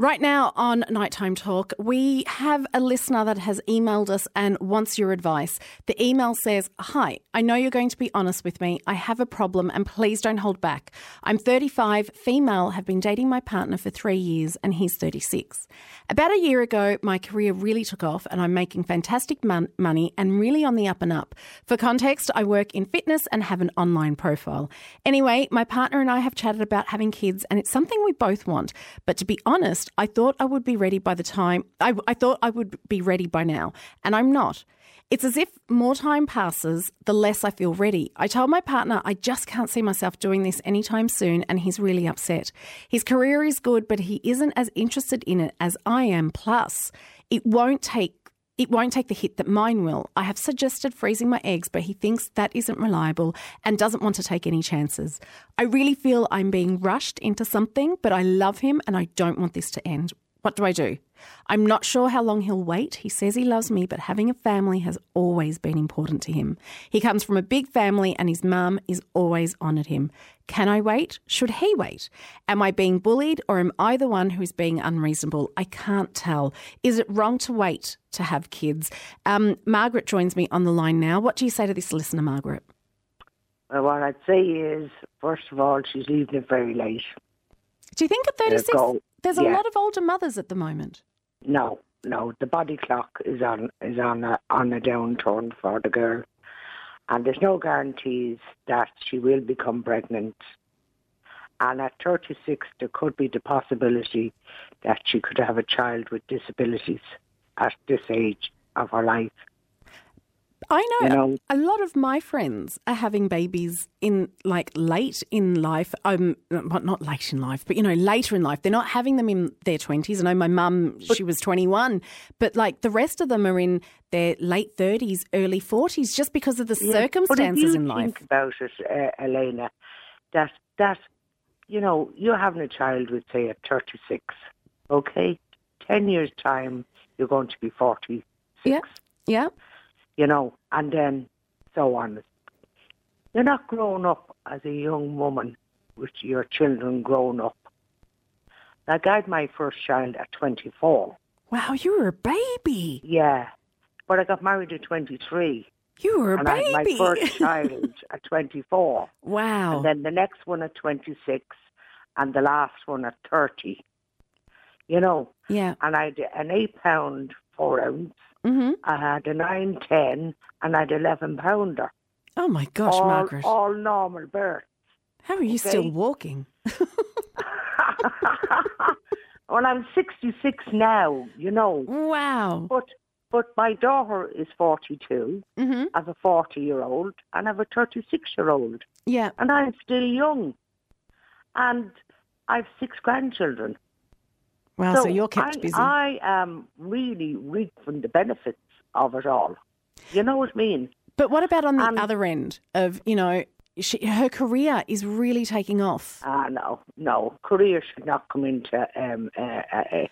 Right now on Nighttime Talk, we have a listener that has emailed us and wants your advice. The email says, Hi, I know you're going to be honest with me. I have a problem and please don't hold back. I'm 35, female, have been dating my partner for three years and he's 36. About a year ago, my career really took off and I'm making fantastic mon- money and really on the up and up. For context, I work in fitness and have an online profile. Anyway, my partner and I have chatted about having kids and it's something we both want. But to be honest, I thought I would be ready by the time I, I thought I would be ready by now, and I'm not. It's as if more time passes, the less I feel ready. I told my partner I just can't see myself doing this anytime soon, and he's really upset. His career is good, but he isn't as interested in it as I am. Plus, it won't take it won't take the hit that mine will. I have suggested freezing my eggs, but he thinks that isn't reliable and doesn't want to take any chances. I really feel I'm being rushed into something, but I love him and I don't want this to end. What do I do? I'm not sure how long he'll wait. He says he loves me, but having a family has always been important to him. He comes from a big family and his mum is always honoured him. Can I wait? Should he wait? Am I being bullied or am I the one who is being unreasonable? I can't tell. Is it wrong to wait to have kids? Um, Margaret joins me on the line now. What do you say to this listener, Margaret? Well, what I'd say is, first of all, she's leaving it very late. Do you think at 36 go. There's a Yeah. lot of older mothers at the moment? No, no, the body clock is on is on a, on a downturn for the girl, and there's no guarantees that she will become pregnant. And at 36, there could be the possibility that she could have a child with disabilities at this age of her life. I know, You know- a lot of my friends are having babies in like late in life. Um, not not late in life, but you know later in life. They're not having them in their twenties. I know my mum; she was twenty one, but like the rest of them are in their late thirties, early forties, just because of the Yeah, circumstances but if you in life. Think about it, uh, Elena. That that you know you're having a child with say at 36. Okay, ten years time you're going to be 46. Yeah, yeah, You know, and then so on. You're not growing up as a young woman with your children grown up. Like I had my first child at 24. Wow, you were a baby. Yeah, but I got married at 23. You were a and I had my first child at 24. wow. and then the next one at 26, and the last one at 30. You know, yeah. and I had an eight pound four ounce, hmm I had a nine ten, and I had eleven pounder. Oh my gosh, all, Margaret. all normal birth. How are you still walking? well, I'm 66 now, you know, Wow. but but my daughter is 42. hmm I have a 40 year old, and I have a 36 year old, Yeah. and I'm still young, and I have six grandchildren. Wow. So, you're kept I, busy. I am really reaping the benefits of it all. You know what I mean? But what about on the Um, other end of, you know, she, her career is really taking off? Ah, no, no. Career should not come into um, uh, uh, uh,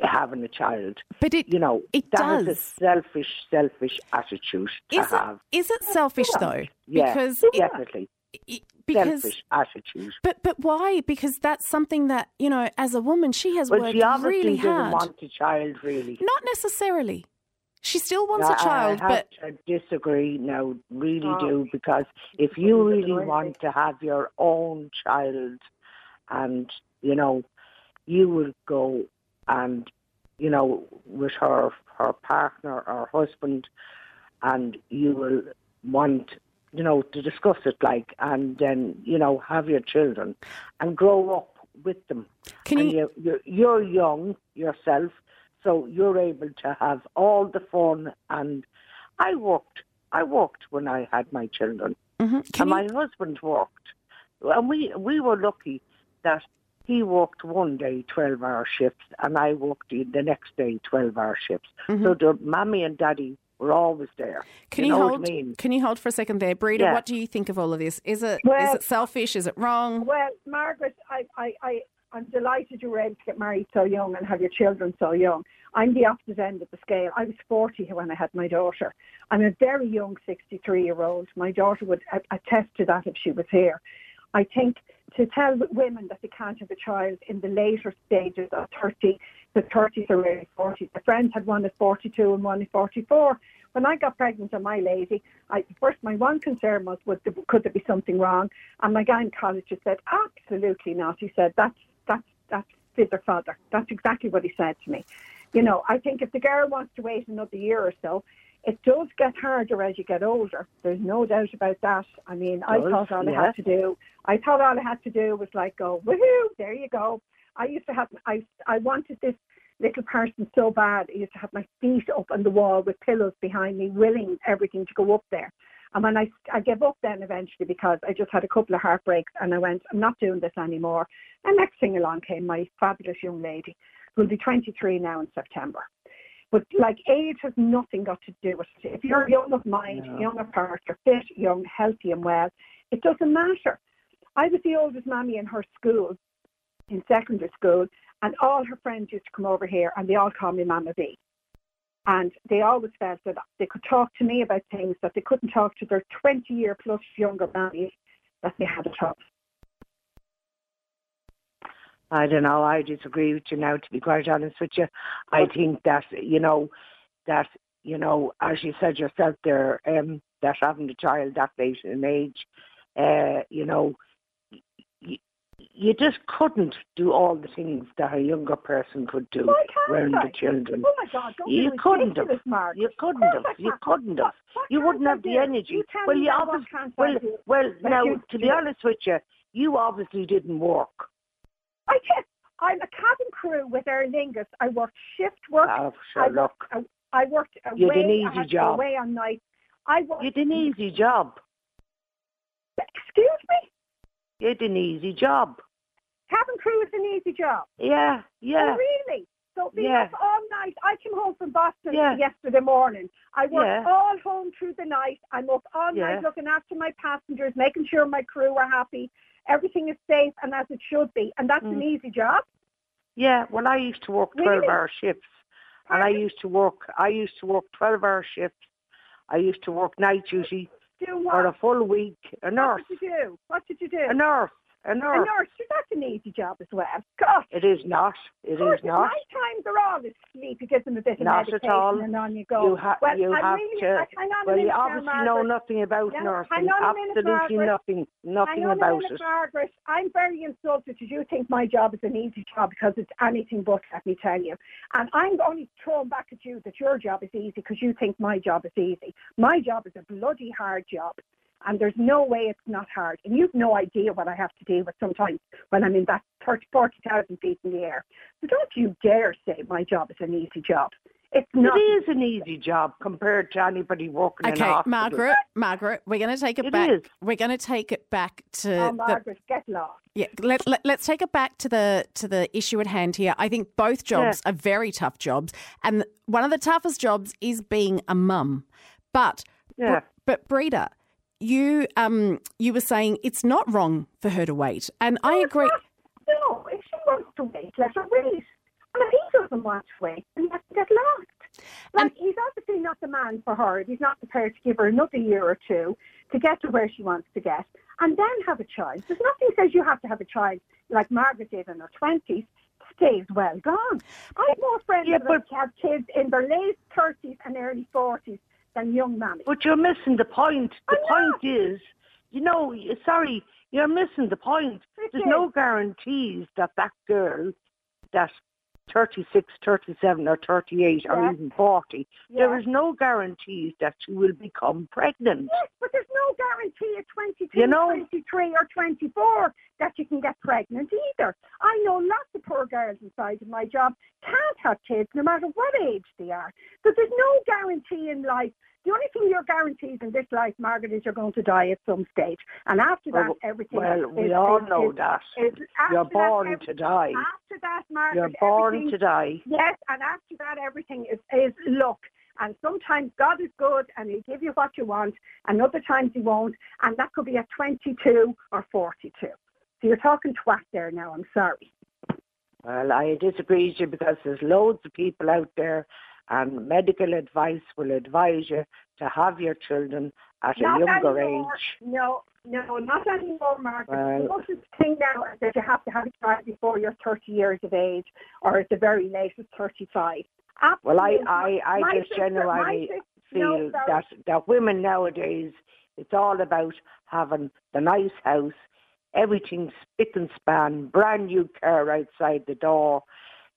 having a child. But it, You know, It that is does. a selfish, selfish attitude to is, it, have. is it selfish though? Yeah, Because, definitely. it, because selfish attitude. but but why? Because that's something that, you know, as a woman, she has Well, worked she obviously really doesn't want a child, really. Not necessarily. She still wants a child, I have but to disagree now, really do, because if you really want to have your own child, and you know, you will go and you know with her her partner or husband, and you will want you know to discuss it like, and then you know have your children and grow up with them. can and you? you, you're, you're young yourself, so you're able to have all the fun. And I worked, I worked when I had my children, mhm. Can and you my husband worked, and we we were lucky that he worked one day twelve hour shifts, and I worked the the next day twelve hour shifts. So the mommy and daddy were always there. Can you, you, know hold? I mean? Can you hold for a second there, Breda? Yeah. What do you think of all of this? Is it is Well- it selfish? Is it wrong? Well, Margaret, I, I, I, I'm delighted you were able to get married so young and have your children so young. I'm the opposite end of the scale. I was 40 when I had my daughter. I'm a very young 63 year old. My daughter would attest to that if she was here. I think to tell women that they can't have a child in the later stages of 30, the 30s or early 40s. My friend had one at 42 and one at 44. When I got pregnant on my lady, I, first my one concern was, was there, could there be something wrong? And my gynecologist said, absolutely not. He said, that's, that's, that's fither father. That's exactly what he said to me. You know, I think if the girl wants to wait another year or so, it does get harder as you get older. There's no doubt about that. I mean, I thought all I had to do, I thought all I had to do was like go, woohoo, there you go. I used to have, I, I wanted this little person so bad. I used to have my feet up on the wall with pillows behind me, willing everything to go up there. And when I, I gave up then eventually because I just had a couple of heartbreaks and I went, I'm not doing this anymore. And next thing along came my fabulous young lady who'll be 23 now in September. But like age has nothing got to do with it. If you're young of mind, No. young of heart, you're fit, young, healthy and well, it doesn't matter. I was the oldest mammy in her school, in secondary school, and all her friends used to come over here and they all called me Mama B. And they always felt that they could talk to me about things that they couldn't talk to their 20 year plus younger mammies that they had at home. I don't know. I disagree with you now. To be quite honest with you, I think that you know that you know, as you said yourself there, um, that having a child that late in age, uh, you know, you just couldn't do all the things that a younger person could do around I? the children. Oh my God, don't You be couldn't have. You couldn't have. You oh, couldn't have. What- what You wouldn't I have the energy. You Well, you now, obviously, well, well, now you to be honest with you, you obviously didn't work. I did. I'm a cabin crew with Aer Lingus. I worked shift work. Oh, I sure, look, worked, I, I worked away. You did an I easy had job. away on nights. I worked. you did an easy job. Excuse me. You did an easy job. Cabin crew is an easy job. Yeah, yeah. Oh, really? So being Yeah. up all night. I came home from Boston Yeah. yesterday morning. I worked Yeah. all home through the night. I'm up all night looking after my passengers, making sure my crew are happy. Everything is safe and as it should be. And that's an Mm. easy job. Yeah, well, I used to work 12 hour shifts. And I used to work, I used to work 12 hour shifts. I used to work night duty Do what? for a full week. A nurse. What did you do? What did you do? A nurse. A A nurse. nurse. That's an easy job as well. God. It is not. It Of course, is not. Night times they're always sleep. You give them a bit of Not at medication all. and on you go. You, ha- well, you have really, to. hang on a Well, you minute now, obviously know nothing about Yeah, nursing. a minute, Absolutely Margaret. nothing. Nothing Hang on about a minute, it. Margaret. I'm very insulted that you think my job is an easy job because it's anything but, let me tell you. And I'm only throwing back at you that your job is easy because you think my job is easy. My job is a bloody hard job. And there's no way it's not hard. And you've no idea what I have to deal with sometimes when I'm in that 30, 40,000 feet in the air. So don't you dare say my job is an easy job. It's not. It is an easy job compared to anybody working in a Okay. Margaret, Margaret, we're going to take it, It back. is. We're going to take it back to Oh, the Margaret, get lost. Yeah, let, let, us take it back to the to the issue at hand here. I think both jobs are very tough jobs, and one of the toughest jobs is being a mum. But Yeah. but Breda, you um you were saying it's not wrong for her to wait, and I agree. No, if she wants to wait, let her wait. And if he doesn't want to wait, then let him get lost. Like, And- he's obviously not the man for her. He's not prepared to give her another year or two to get to where she wants to get and then have a child. There's nothing says you have to have a child like Margaret did in her 20s. Days well gone. I have more friends Yeah, that have kids in their late 30s and early 40s than young mammies. But you're missing the point. The point is, you know, sorry, you're missing the point. There's no guarantees that that girl, that 36, 37 or 38 or even 40, Yeah. there is no guarantees that she will become pregnant. Yes, but there's no guarantee at 22, You know- 23 or 24 that you can get pregnant either. I know lots of poor girls inside of my job can't have kids no matter what age they are. So there's no guarantee in life. The only thing you're guaranteed in this life, Margaret, is you're going to die at some stage. And after that, Well, everything Well, we is- all is- know is- that. You're born every- to die. After that, Margaret, You're born to die. Yes, and after that, everything is, is luck. And sometimes God is good and He'll give you what you want, and other times He won't. And that could be at 22 or 42. So you're talking twat there now. I'm sorry. Well, I disagree with you because there's loads of people out there, and medical advice will advise you to have your children at Not a younger anymore. age. No, no, not anymore, Margaret. Well- the closest thing now is that you have to have a child before you're 30 years of age, or at the very latest 35. Well, I, I, I My just sister- genuinely feel no, that that women nowadays, it's all about having the nice house, everything spick and span, brand new car outside the door,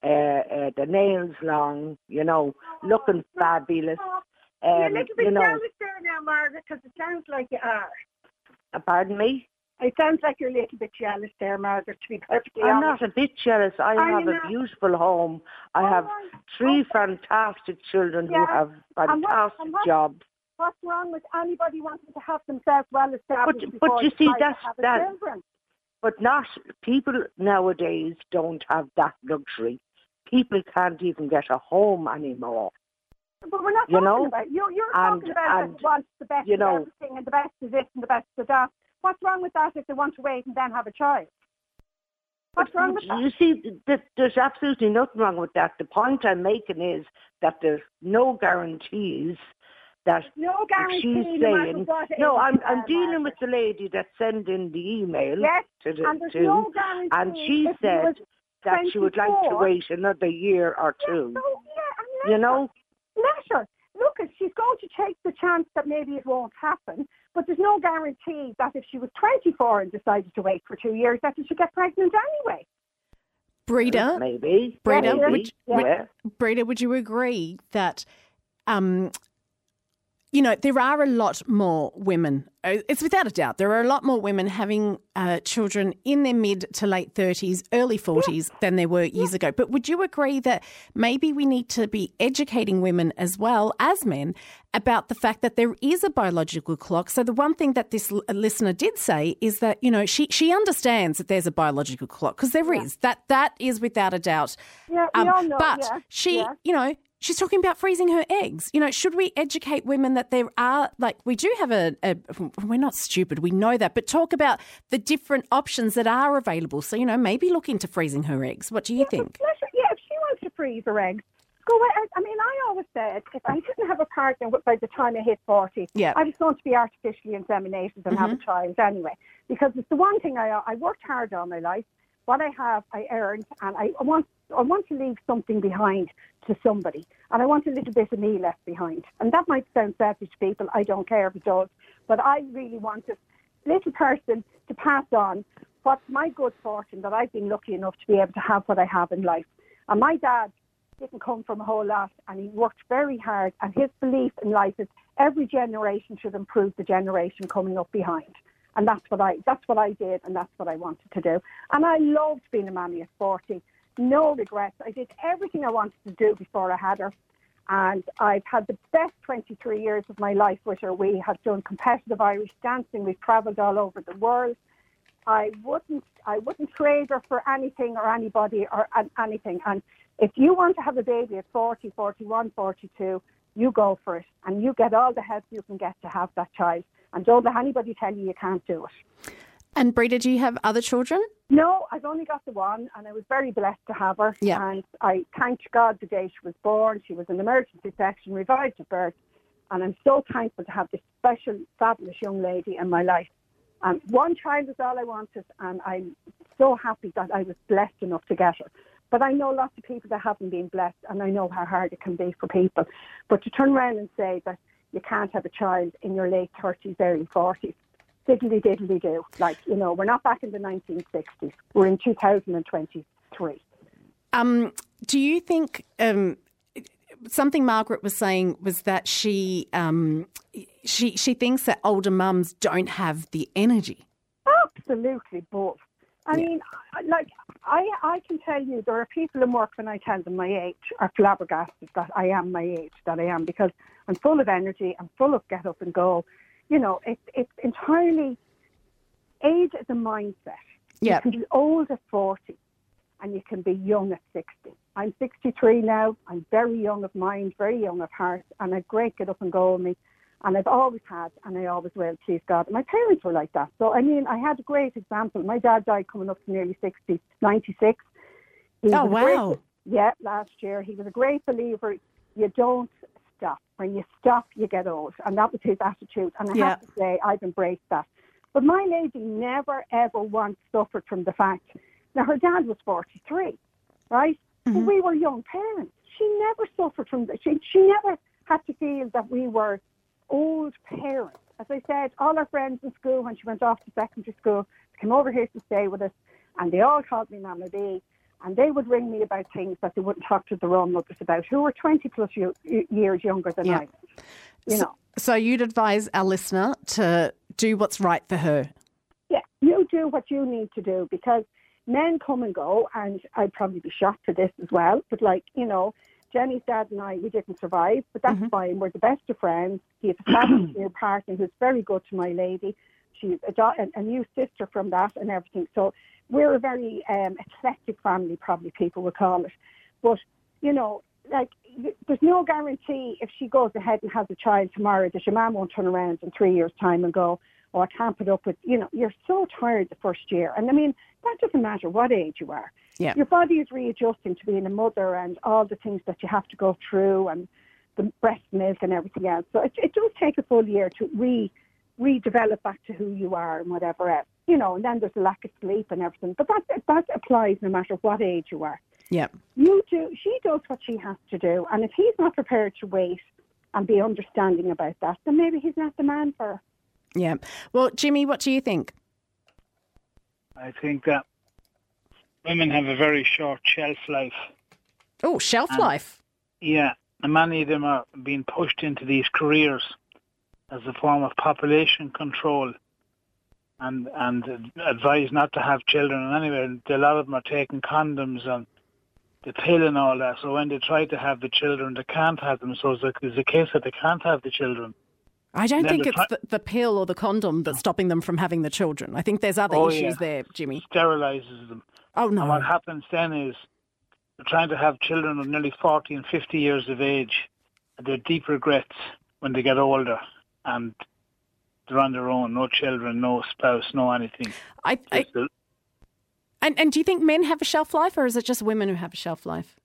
uh, uh, the nails long, you know, looking fabulous. You're a Um, little bit you know, jealous there now, Margaret, because it sounds like you are. uh, pardon me. It sounds like you're a little bit jealous there, Margaret, to be perfectly I'm honest. not a bit jealous. I Are have a not? beautiful home. I Oh, have three fantastic children who Yeah. have And what- fantastic and what- jobs. What's wrong with anybody wanting to have themselves well established But- before but you see, to that's- that- children? But not people nowadays don't have that luxury. People can't even get a home anymore. But we're not You talking know, about you. You're and- talking about and, that wants the best you know- of everything and the best of this and the best of that. What's wrong with that if they want to wait and then have a child? What's wrong with that? You see, there's absolutely nothing wrong with that. The point I'm making is that there's no guarantees that No guarantee. she's no saying. No, I'm I'm dealing with the lady that sent in the email Yes, to the and there's to, no guarantee. and she said that she would like to wait another year or two. So, yeah, You know, let her. Look, she's going to take the chance that maybe it won't happen, but there's no guarantee that if she was 24 and decided to wait for two years, that she should get pregnant anyway. Breda, maybe. Breda, maybe, would- would- yeah. Breda, would you agree that, um, you know, there are a lot more women, uh, it's without a doubt, there are a lot more women having uh, children in their mid to late 30s, early 40s than there were years ago. But would you agree that maybe we need to be educating women as well as men about the fact that there is a biological clock? So the one thing that this l- listener did say is that, you know, she, she understands that there's a biological clock because there is. That That is without a doubt. Yeah, we all know, Um, but yeah, she, yeah. you know, she's talking about freezing her eggs. You know, should we educate women that there are, like, we do have a, a we're not stupid, we know that, but talk about the different options that are available. So, you know, maybe look into freezing her eggs. What do you think? Let yeah, if she wants to freeze her eggs, go ahead. I mean, I always said if I didn't have a partner by the time I hit 40, Yeah. I was going to be artificially inseminated and have a mm-hmm. child anyway. Because it's the one thing I, I worked hard all my life. What I have, I earned, and I want, I want to leave something behind to somebody. And I want a little bit of me left behind. And that might sound selfish to people. I don't care if it does. But I really want this little person to pass on what's my good fortune that I've been lucky enough to be able to have what I have in life. And my dad didn't come from a whole lot and he worked very hard and his belief in life is every generation should improve the generation coming up behind. And that's what I that's what I did and that's what I wanted to do. And I loved being a mammy at forty. No regrets. I did everything I wanted to do before I had her. And I've had the best 23 years of my life with her. We have done competitive Irish dancing. We've travelled all over the world. I wouldn't, I wouldn't trade her for anything or anybody or an- anything. And if you want to have a baby at 40, 41, 42, you go for it. And you get all the help you can get to have that child. And don't let anybody tell you you can't do it. And Breda, do you have other children? No, I've only got the one, and I was very blessed to have her. Yeah. And I thanked God the day she was born. She was an emergency section, revived at birth, and I'm so thankful to have this special, fabulous young lady in my life. Um, one child is all I wanted, and I'm so happy that I was blessed enough to get her. But I know lots of people that haven't been blessed, and I know how hard it can be for people. But to turn around and say that you can't have a child in your late 30s, early 40s, diddly diddly do. Like, you know, we're not back in the 1960s. We're in 2023. Um, do you think um, something Margaret was saying was that she um, she she thinks that older mums don't have the energy? Absolutely both. I mean, like, I, I can tell you there are people in work when I tell them my age are flabbergasted that I am my age, that I am, because I'm full of energy, I'm full of get up and go. You know, it, it's entirely, age is a mindset. Yeah. You can be old at 40 and you can be young at 60. I'm 63 now. I'm very young of mind, very young of heart, and I've great get up and go me. And I've always had, and I always will, please God. My parents were like that. So, I mean, I had a great example. My dad died coming up to nearly 60, 96. He Oh, a great- wow. yeah, last year he was a great believer. You don't. When you stop, you get old, and that was his attitude. And I Yeah. have to say, I've embraced that. But my lady never ever once suffered from the fact. Now her dad was forty three, right? But mm-hmm. we were young parents. She never suffered from that. She she never had to feel that we were old parents. As I said, all our friends in school when she went off to secondary school came over here to stay with us, and they all called me Mama B. And they would ring me about things that they wouldn't talk to their own mothers about, who were 20 plus years younger than Yeah. I. You So- know, So you'd advise our listener to do what's right for her. yeah, you do what you need to do because men come and go, and I'd probably be shocked for this as well. But like, you know, Jenny's dad and I, we didn't survive, but that's mm-hmm. fine. We're the best of friends. He has a fabulous new partner who's very good to my lady. She's a, do- a, a new sister from that and everything. So we're a very um, eclectic family, probably people would call it. But, you know, like, there's no guarantee if she goes ahead and has a child tomorrow that your mum won't turn around in three years' time and go, oh, I can't put up with, you know, you're so tired the first year. And I mean, that doesn't matter what age you are. Yeah. Your body is readjusting to being a mother and all the things that you have to go through and the breast milk and everything else. So it, it does take a full year to re redevelop back to who you are and whatever else. You know, and then there's a lack of sleep and everything. But that that applies no matter what age you are. Yeah. You do she does what she has to do and if he's not prepared to wait and be understanding about that, then maybe he's not the man for her. Yeah. Well, Jimmy, what do you think? I think that women have a very short shelf life. Oh, shelf Um, life. Yeah, and many of them are being pushed into these careers as a form of population control and and advised not to have children. And anyway, a lot of them are taking condoms and the pill and all that. So when they try to have the children, they can't have them. So it's a, case that they can't have the children. I don't think it's tri- the, the pill or the condom that's stopping them from having the children. I think there's other Oh, issues yeah. there, Jimmy. Sterilizes them. Oh, no! And what happens then is they're trying to have children of nearly 40 and 50 years of age. And they're deep regrets when they get older and they're on their own, no children, no spouse, no anything. I, I, a- and, and do you think men have a shelf life or is it just women who have a shelf life?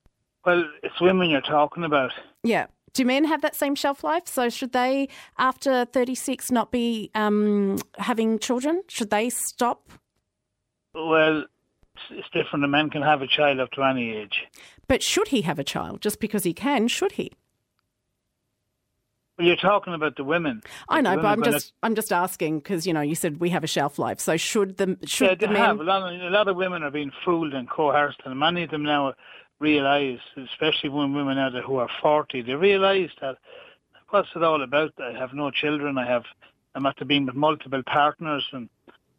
well, it's women you're talking about. Yeah. Do men have that same shelf life? So should they, after 36, not be um, having children? Should they stop? Well, it's different. A man can have a child up to any age. But should he have a child? Just because he can, should he? Well, you're talking about the women. I know, but I'm just I'm just asking because you know you said we have a shelf life. So should the should Yeah, the men? have. A lot, of, a lot of women are being fooled and coerced, and many of them now realise, especially when women now that who are 40, they realise that what's it all about? I have no children, I have, I'm after being with multiple partners and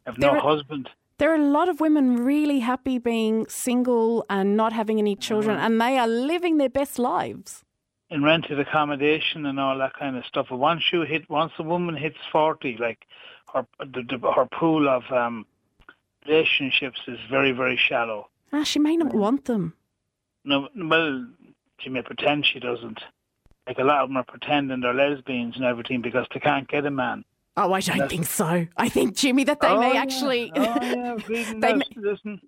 have no are- husband. There are a lot of women really happy being single and not having any children, mm-hmm. and they are living their best lives. In rented accommodation and all that kind of stuff. But once you hit, once a woman hits forty, like her the, the, her pool of um, relationships is very very shallow. Ah, she may not want them. No, well, she may pretend she doesn't. Like a lot of them are pretending they're lesbians and everything because they can't get a man. Oh, I don't think so. I think Jimmy that they Oh, may yeah. actually. Oh, yeah, They may- Listen,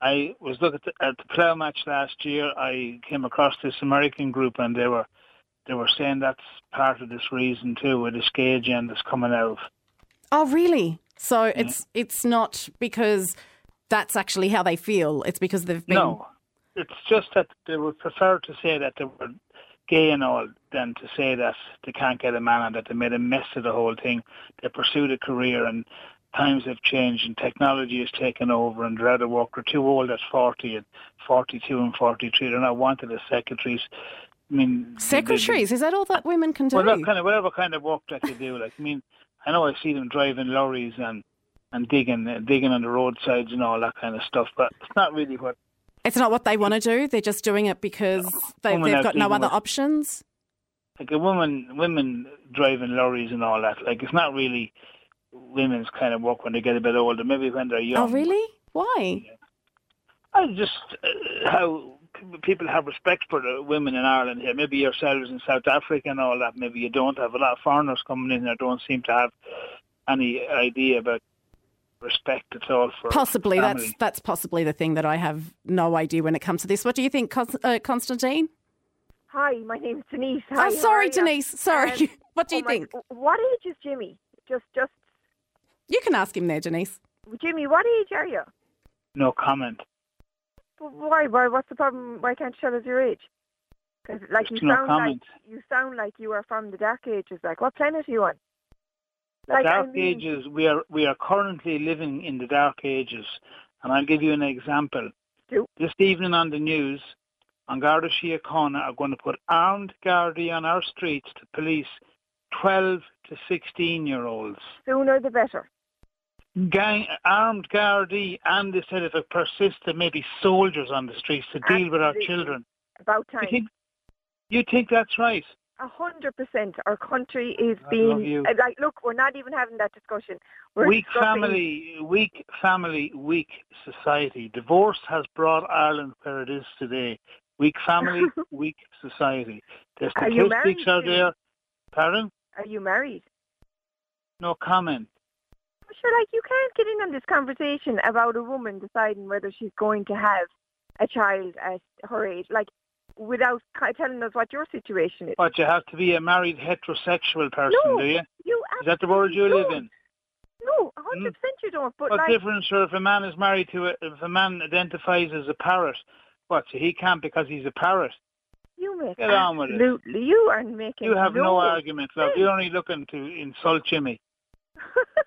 I was looking at the, at the plough match last year. I came across this American group, and they were they were saying that's part of this reason too, with this gay agenda's coming out. oh, really? So mm-hmm. it's it's not because that's actually how they feel. It's because they've been. No, it's just that they would prefer to say that they were gay and all than to say that they can't get a man and that they made a mess of the whole thing. They pursued a career and times have changed and technology has taken over and they're out of work. They're too old at 40 and 42 and 43. They're not wanted as secretaries. I mean, they- Secretaries, is that all that women can do? Well, that kind of whatever kind of work that they do. Like, I mean, I know I see them driving lorries and and digging uh, digging on the roadsides and all that kind of stuff, but it's not really what it's not what they want to do. They're just doing it because they, they've got no other with- options. like a woman women driving lorries and all that. Like, it's not really women's kind of work when they get a bit older. Maybe when they're young. Oh, really? Why? I just uh, how people have respect for the women in Ireland here. Maybe yourselves in South Africa and all that. Maybe you don't have a lot of foreigners coming in there. Don't seem to have any idea about respect at all for Possibly family. that's that's possibly the thing that I have no idea when it comes to this. What do you think, Cons- uh, Constantine? Hi, my name's Denise. Hi, I'm sorry. Denise. Sorry. Um, what do you oh my- think? What age is Jimmy? Just, just You can ask him there, Denise. Jimmy. What age are you? no comment. But Why? Why? What's the problem? Why can't you tell us your age? Because like you no sound like you sound like you are from the dark ages. Like what planet are you on? Like dark I mean, ages. We are we are currently living in the dark ages, and I'll give you an example. Do. This evening on the news, on Garda Síochána are going to put armed Gardaí on our streets to police 12 to 16 year olds. Sooner the better. Gang, armed Gardaí, and they said if it persists, there may be soldiers on the streets to deal with our children. About You time. think, you think that's right? A hundred percent. Our country is I being you. uh, like. Look, we're not even having that discussion. We're weak discussing- family, weak family, weak society. Divorce has brought Ireland where it is today. Weak family, weak society. The Are you statistics married, are there. Pardon? Are you married? No comment. Sure, like you can't get in on this conversation about a woman deciding whether she's going to have a child at her age, like without telling us what your situation is. But you have to be a married heterosexual person, No, do you? You Is that the world you absolutely live don't. in? No, hmm. a hundred percent you don't. But What like, difference, sir, if a man is married to a, if a man identifies as a parrot, what, so he can't because he's a parrot? you make Get on with it. You are making. You have no, no argument, love. You're only looking to insult Jimmy.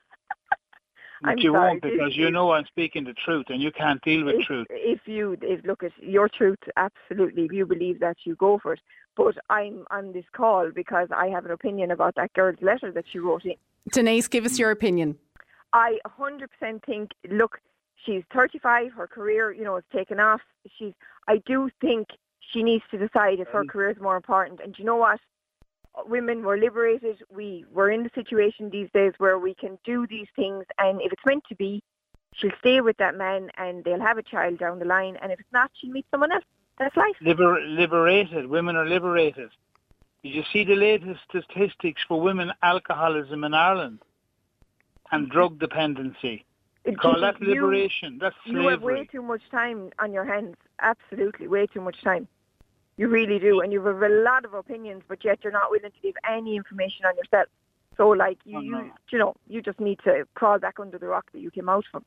But I'm you sorry, won't this because you know I'm speaking the truth and you can't deal with if, truth. if you if look at your truth, absolutely, if you believe that, you go for it. But I'm on this call because I have an opinion about that girl's letter that she wrote in. Denise, give us your opinion. I 100% think, look, she's 35, her career, you know, is taken off. She's, I do think she needs to decide if her Mm. career is more important. And do you know what? Women were liberated. We were in the situation these days where we can do these things. And if it's meant to be, she'll stay with that man and they'll have a child down the line. And if it's not, she'll meet someone else. That's life. Liber- liberated. Women are liberated. Did you see the latest statistics for women alcoholism in Ireland and drug dependency? You call that You- liberation? That's You have way too much time on your hands. Absolutely, way too much time. You really do, and you have a lot of opinions, but yet you're not willing to give any information on yourself. So, like you, Oh, no. you, you know, you just need to crawl back under the rock that you came out from.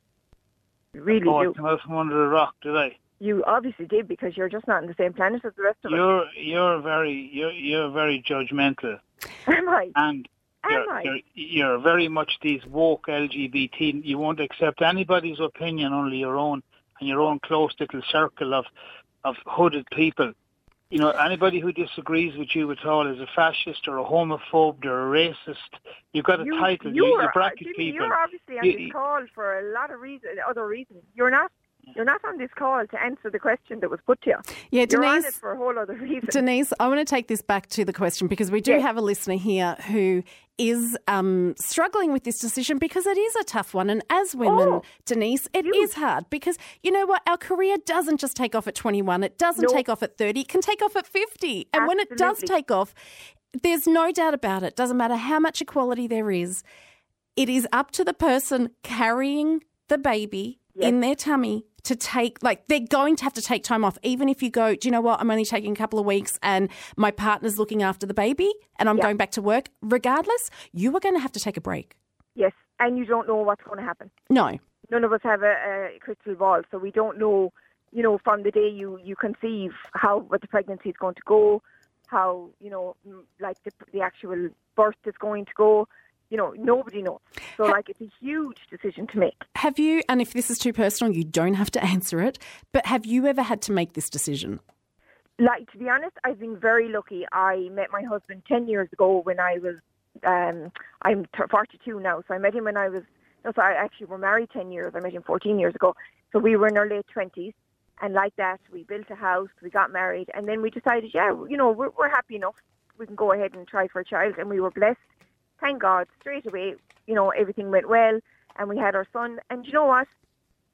You really Oh, I do. came out from under the rock, did I? You obviously did because you're just not on the same planet as the rest of us. You're you're very you're you're very judgmental, Am I? and Am you're, I? you're you're very much these woke LGBT. You won't accept anybody's opinion, only your own, and your own close little circle of of hooded people. You know, anybody who disagrees with you at all is a fascist or a homophobe or a racist. You've got a you, title. You, You, you are, bracket Jimmy, people. You're obviously on You- this call for a lot of reasons, other reasons. You're not. You're not on this call to answer the question that was put to you. Yeah, You're on it Denise. for a whole other reason. Denise, I want to take this back to the question because we do Yes. have a listener here who is um, struggling with this decision because it is a tough one. And as women, Oh, Denise, it is huge. hard because you know what? Our career doesn't just take off at 21, it doesn't No. take off at 30, it can take off at 50. And when it does take off, there's no doubt about it. Doesn't matter how much equality there is, it is up to the person carrying the baby in their tummy to take like they're going to have to take time off even if you go do you know what i'm only taking a couple of weeks and my partner's looking after the baby and i'm Yeah. going back to work regardless you are going to have to take a break Yes, and you don't know what's going to happen. no None of us have a, a crystal ball, so we don't know. You know, from the day you you conceive, how what the pregnancy is going to go, how you know, like the the actual birth is going to go. You know, nobody knows. So, like, it's a huge decision to make. have you and if this is too personal you don't have to answer it but have you ever had to make this decision like to be honest, I've been very lucky. I met my husband ten years ago when I was um I'm 42 now, so I met him when I was no, so I actually were married ten years. I met him 14 years ago, so we were in our late 20s, and like that, we built a house, we got married, and then we decided, yeah, you know, we're, we're happy enough. We can go ahead and try for a child, and we were blessed. Thank God, straight away, you know, everything went well, and we had our son. And you know what?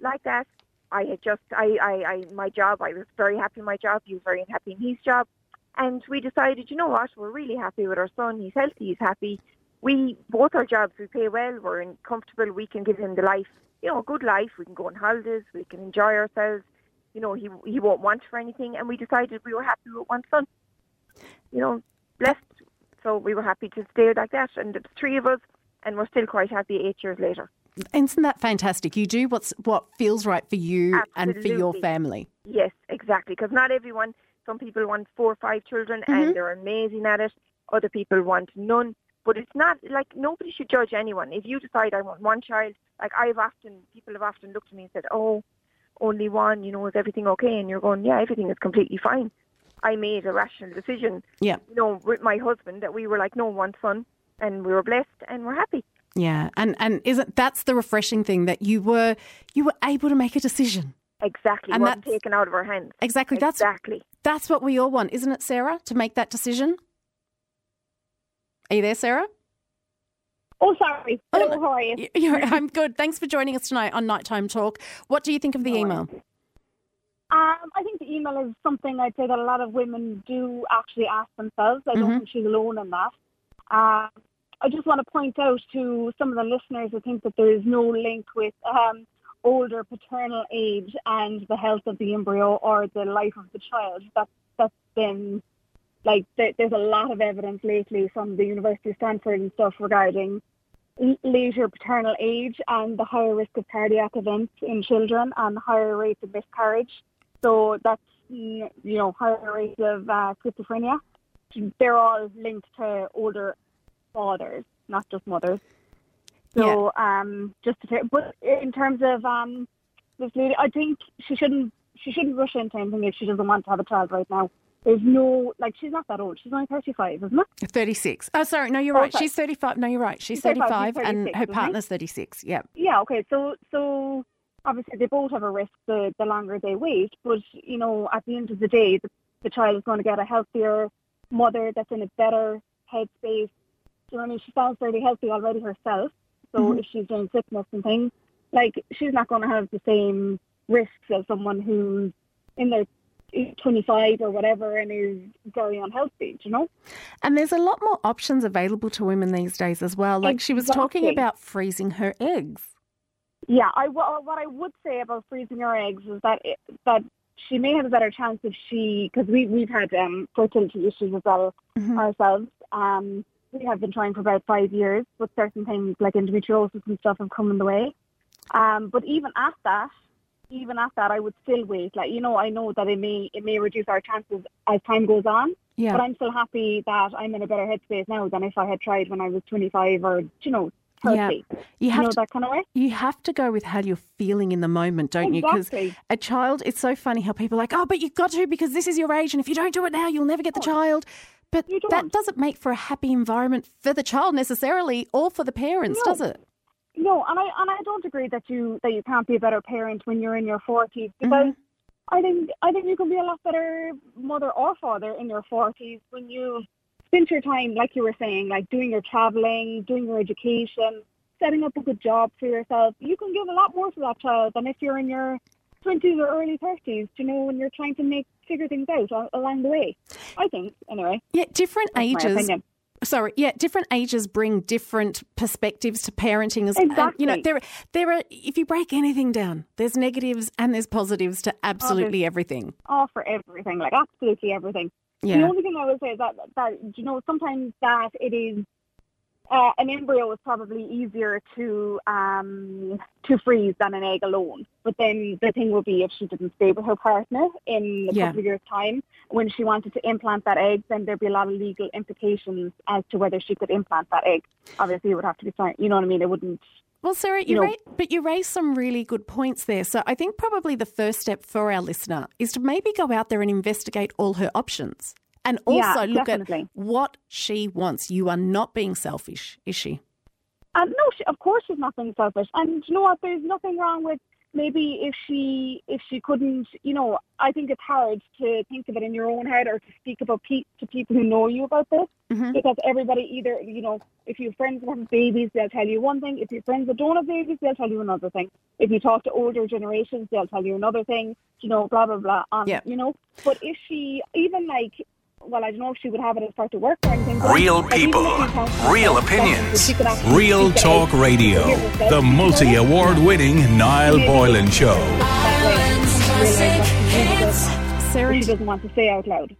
Like that, I had just, I, I, I, my job, I was very happy in my job. He was very happy in his job. And we decided, you know what, we're really happy with our son. He's healthy, he's happy. we both our jobs we pay well, we're in comfortable, we can give him the life, you know, a good life. We can go on holidays, we can enjoy ourselves. You know, he he won't want for anything, and we decided we were happy with one son. You know, blessed. So we were happy to stay like that, and it's three of us, and we're still quite happy eight years later. Isn't that fantastic? You do what's what feels right for you and for your family. Yes, exactly. Because not everyone. Some people want four or five children, Mm-hmm. and they're amazing at it. Other people want none. But it's not like nobody should judge anyone. If you decide I want one child, like I've often people have often looked at me and said, "Oh, only one. You know, is everything okay?" And you're going, "Yeah, everything is completely fine." I made a rational decision. Yeah. You know, with my husband that we were like, "No, one son," and we were blessed and we're happy. Yeah, and and isn't that's the refreshing thing that you were you were able to make a decision. Exactly. And And that's- taken out of our hands. Exactly. That's Exactly. that's what we all want, isn't it, Sarah? To make that decision. Are you there, Sarah? Oh, sorry. Hello, Oh, how are you? You're- I'm good. Thanks for joining us tonight on Nighttime Talk. What do you think of the email? Um, I think the email is something I'd say that a lot of women do actually ask themselves. I don't Mhm. think she's alone in that. Um, I just want to point out to some of the listeners who think that there is no link with um, older paternal age and the health of the embryo or the life of the child. That, that's been, like, there, there's a lot of evidence lately from the University of Stanford and stuff regarding later paternal age and the higher risk of cardiac events in children and higher rates of miscarriage. So that's, mm, you know, higher rates of uh, schizophrenia. They're all linked to older fathers, not just mothers. So, um, just to but in terms of um, this lady, I think she shouldn't she shouldn't rush into anything if she doesn't want to have a child right now. There's no like she's not that old. She's only thirty five, isn't it? 36. Oh, sorry. No, you're Oh, right. sorry. She's 35. No, you're right. She's She's 35, 35 and her partner's 36. Yeah. Yeah, okay. So so obviously they both have a risk the, the longer they wait, but you know, at the end of the day the, the child is going to get a healthier mother that's in a better headspace. You know I mean? She sounds fairly healthy already herself. So Mhm. if she's doing sickness and things, like she's not going to have the same risks as someone who's in their 25 or whatever and is very unhealthy, do you know? And there's a lot more options available to women these days as well. Like she was talking about freezing her eggs. Yeah, I wha- what I would say about freezing her eggs is that it, that she may have a better chance if she because we we've had um, fertility issues as well Mhm. ourselves. Um, we have been trying for about five years, but certain things like endometriosis and stuff have come in the way. Um, but even at that, even at that, I would still wait. Like you know, I know that it may it may reduce our chances as time goes on. Yeah. But I'm still happy that I'm in a better headspace now than if I had tried when I was 25 or you know 30. Yeah. you You have know to that kind of way. you have to go with how you're feeling in the moment, don't you? Because Exactly. a child, it's so funny how people are like, oh, but you've got to because this is your age, and if you don't do it now, you'll never get the child. But that doesn't make for a happy environment for the child necessarily, or for the parents, No. does it? No, and I and I don't agree that you that you can't be a better parent when you're in your forties because Mm-hmm. I think I think you can be a lot better mother or father in your forties when you spend your time, like you were saying, like doing your traveling, doing your education, setting up a good job for yourself. You can give a lot more to that child than if you're in your twenties or early thirties. You know, when you're trying to make figure things out along the way. I think anyway. Yeah, different ages. Sorry, yeah, different ages bring different perspectives to parenting. As and, you know, there, there are. If you break anything down, there's negatives and there's positives to oh, absolutely everything. Oh, for everything, like absolutely everything. The only thing I will say is that, that you know, sometimes that it is uh, an embryo is probably easier to um, to freeze than an egg alone. But then the thing would be if she didn't stay with her partner in a Yeah. couple of years' time, when she wanted to implant that egg, then there'd be a lot of legal implications as to whether she could implant that egg. Obviously, it would have to be signed. You know what I mean? It wouldn't. Well, Sarah, you know- ra- but you raised some really good points there. So I think probably the first step for our listener is to maybe go out there and investigate all her options, and Yeah, also look definitely. at what she wants. You are not being selfish, is she? And no, she, of course she's not being selfish. And you know what? There's nothing wrong with maybe if she if she couldn't. You know, I think it's hard to think of it in your own head or to speak about pe- to people who know you about this Mhm. because everybody either you know if you have friends that have babies, they'll tell you one thing. If your friends that don't have babies, they'll tell you another thing. If you talk to older generations, they'll tell you another thing. You know, blah blah blah. Um, Yeah. You know, but if she even like well, I don't know if she would have it as part of work or anything. Real people, real opinions, she could actually Real Talk Radio, and hear herself, the multi award winning Niall Boylan Show. Ireland's classic hits. That Sarah, she doesn't want to say out loud.